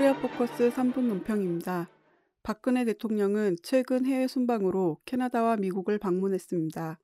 포커스 3분 논평입니다. 박근혜 대통령은 최근 해외 순방으로 캐나다와 미국을 방문했습니다.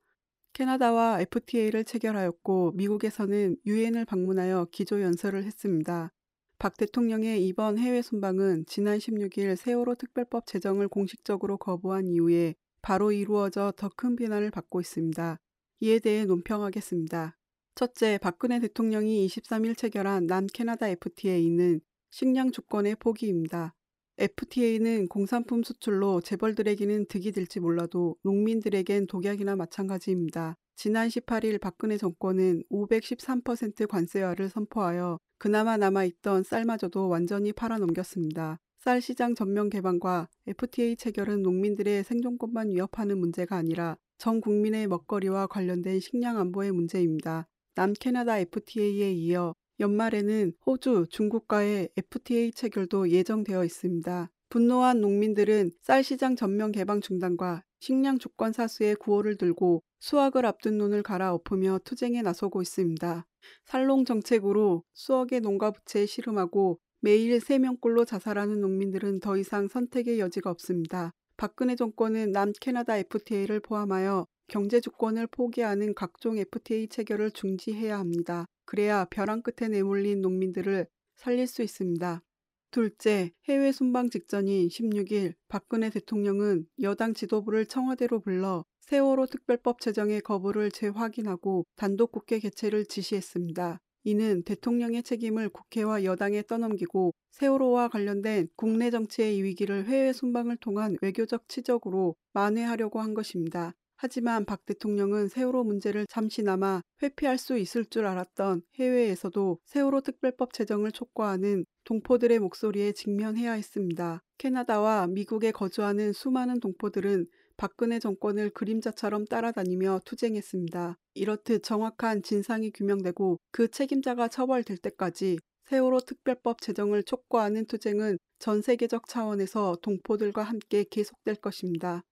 캐나다와 FTA를 체결하였고 미국에서는 유엔을 방문하여 기조 연설을 했습니다. 박 대통령의 이번 해외 순방은 지난 16일 세월호 특별법 제정을 공식적으로 거부한 이후에 바로 이루어져 더 큰 비난을 받고 있습니다. 이에 대해 논평하겠습니다. 첫째, 박근혜 대통령이 23일 체결한 남캐나다 FTA는 식량 주권의 포기입니다. FTA는 공산품 수출로 재벌들에게는 득이 될지 몰라도 농민들에겐 독약이나 마찬가지입니다. 지난 18일 박근혜 정권은 513% 관세화를 선포하여 그나마 남아있던 쌀마저도 완전히 팔아넘겼습니다. 쌀 시장 전면 개방과 FTA 체결은 농민들의 생존권만 위협하는 문제가 아니라 전 국민의 먹거리와 관련된 식량 안보의 문제입니다. 남캐나다 FTA에 이어 연말에는 호주, 중국과의 FTA 체결도 예정되어 있습니다. 분노한 농민들은 쌀 시장 전면 개방 중단과 식량 주권 사수의 구호를 들고 수확을 앞둔 눈을 갈아엎으며 투쟁에 나서고 있습니다. 살롱 정책으로 수억의 농가 부채에 씨름하고 매일 3명꼴로 자살하는 농민들은 더 이상 선택의 여지가 없습니다. 박근혜 정권은 남 캐나다 FTA를 포함하여 경제 주권을 포기하는 각종 FTA 체결을 중지해야 합니다. 그래야 벼랑 끝에 내몰린 농민들을 살릴 수 있습니다. 둘째, 해외 순방 직전인 16일 박근혜 대통령은 여당 지도부를 청와대로 불러 세월호 특별법 제정의 거부를 재확인하고 단독 국회 개최를 지시했습니다. 이는 대통령의 책임을 국회와 여당에 떠넘기고 세월호와 관련된 국내 정치의 위기를 해외 순방을 통한 외교적 치적으로 만회하려고 한 것입니다. 하지만 박 대통령은 세월호 문제를 잠시나마 회피할 수 있을 줄 알았던 해외에서도 세월호 특별법 제정을 촉구하는 동포들의 목소리에 직면해야 했습니다. 캐나다와 미국에 거주하는 수많은 동포들은 박근혜 정권을 그림자처럼 따라다니며 투쟁했습니다. 이렇듯 정확한 진상이 규명되고 그 책임자가 처벌될 때까지 세월호 특별법 제정을 촉구하는 투쟁은 전 세계적 차원에서 동포들과 함께 계속될 것입니다.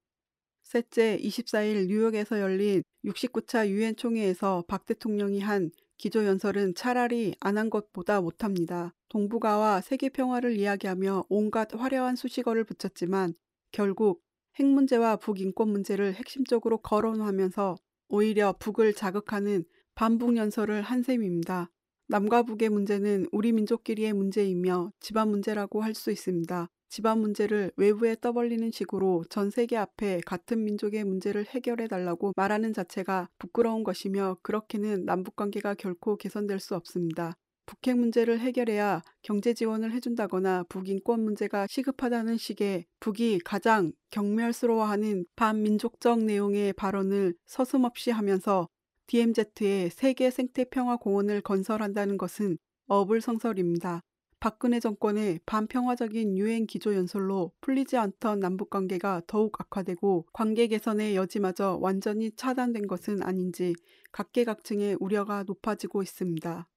셋째, 24일 뉴욕에서 열린 69차 유엔 총회에서 박 대통령이 한 기조연설은 차라리 안 한 것보다 못합니다. 동북아와 세계 평화를 이야기하며 온갖 화려한 수식어를 붙였지만 결국 핵 문제와 북인권 문제를 핵심적으로 거론하면서 오히려 북을 자극하는 반북 연설을 한 셈입니다. 남과 북의 문제는 우리 민족끼리의 문제이며 집안 문제라고 할 수 있습니다. 집안 문제를 외부에 떠벌리는 식으로 전 세계 앞에 같은 민족의 문제를 해결해 달라고 말하는 자체가 부끄러운 것이며 그렇게는 남북 관계가 결코 개선될 수 없습니다. 북핵 문제를 해결해야 경제 지원을 해준다거나 북인권 문제가 시급하다는 식의 북이 가장 경멸스러워하는 반민족적 내용의 발언을 서슴없이 하면서 DMZ의 세계 생태 평화 공원을 건설한다는 것은 어불성설입니다. 박근혜 정권의 반평화적인 유엔 기조 연설로 풀리지 않던 남북 관계가 더욱 악화되고 관계 개선의 여지마저 완전히 차단된 것은 아닌지 각계각층의 우려가 높아지고 있습니다.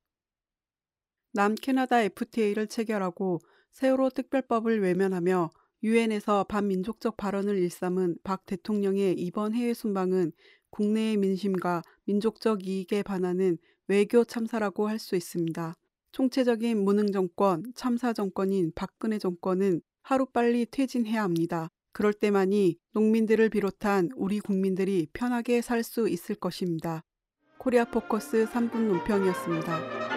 남 캐나다 FTA를 체결하고 세월호 특별법을 외면하며 유엔에서 반민족적 발언을 일삼은 박 대통령의 이번 해외 순방은 국내의 민심과 민족적 이익에 반하는 외교 참사라고 할 수 있습니다. 총체적인 무능 정권, 참사 정권인 박근혜 정권은 하루빨리 퇴진해야 합니다. 그럴 때만이 농민들을 비롯한 우리 국민들이 편하게 살 수 있을 것입니다. 코리아 포커스 3분 논평이었습니다.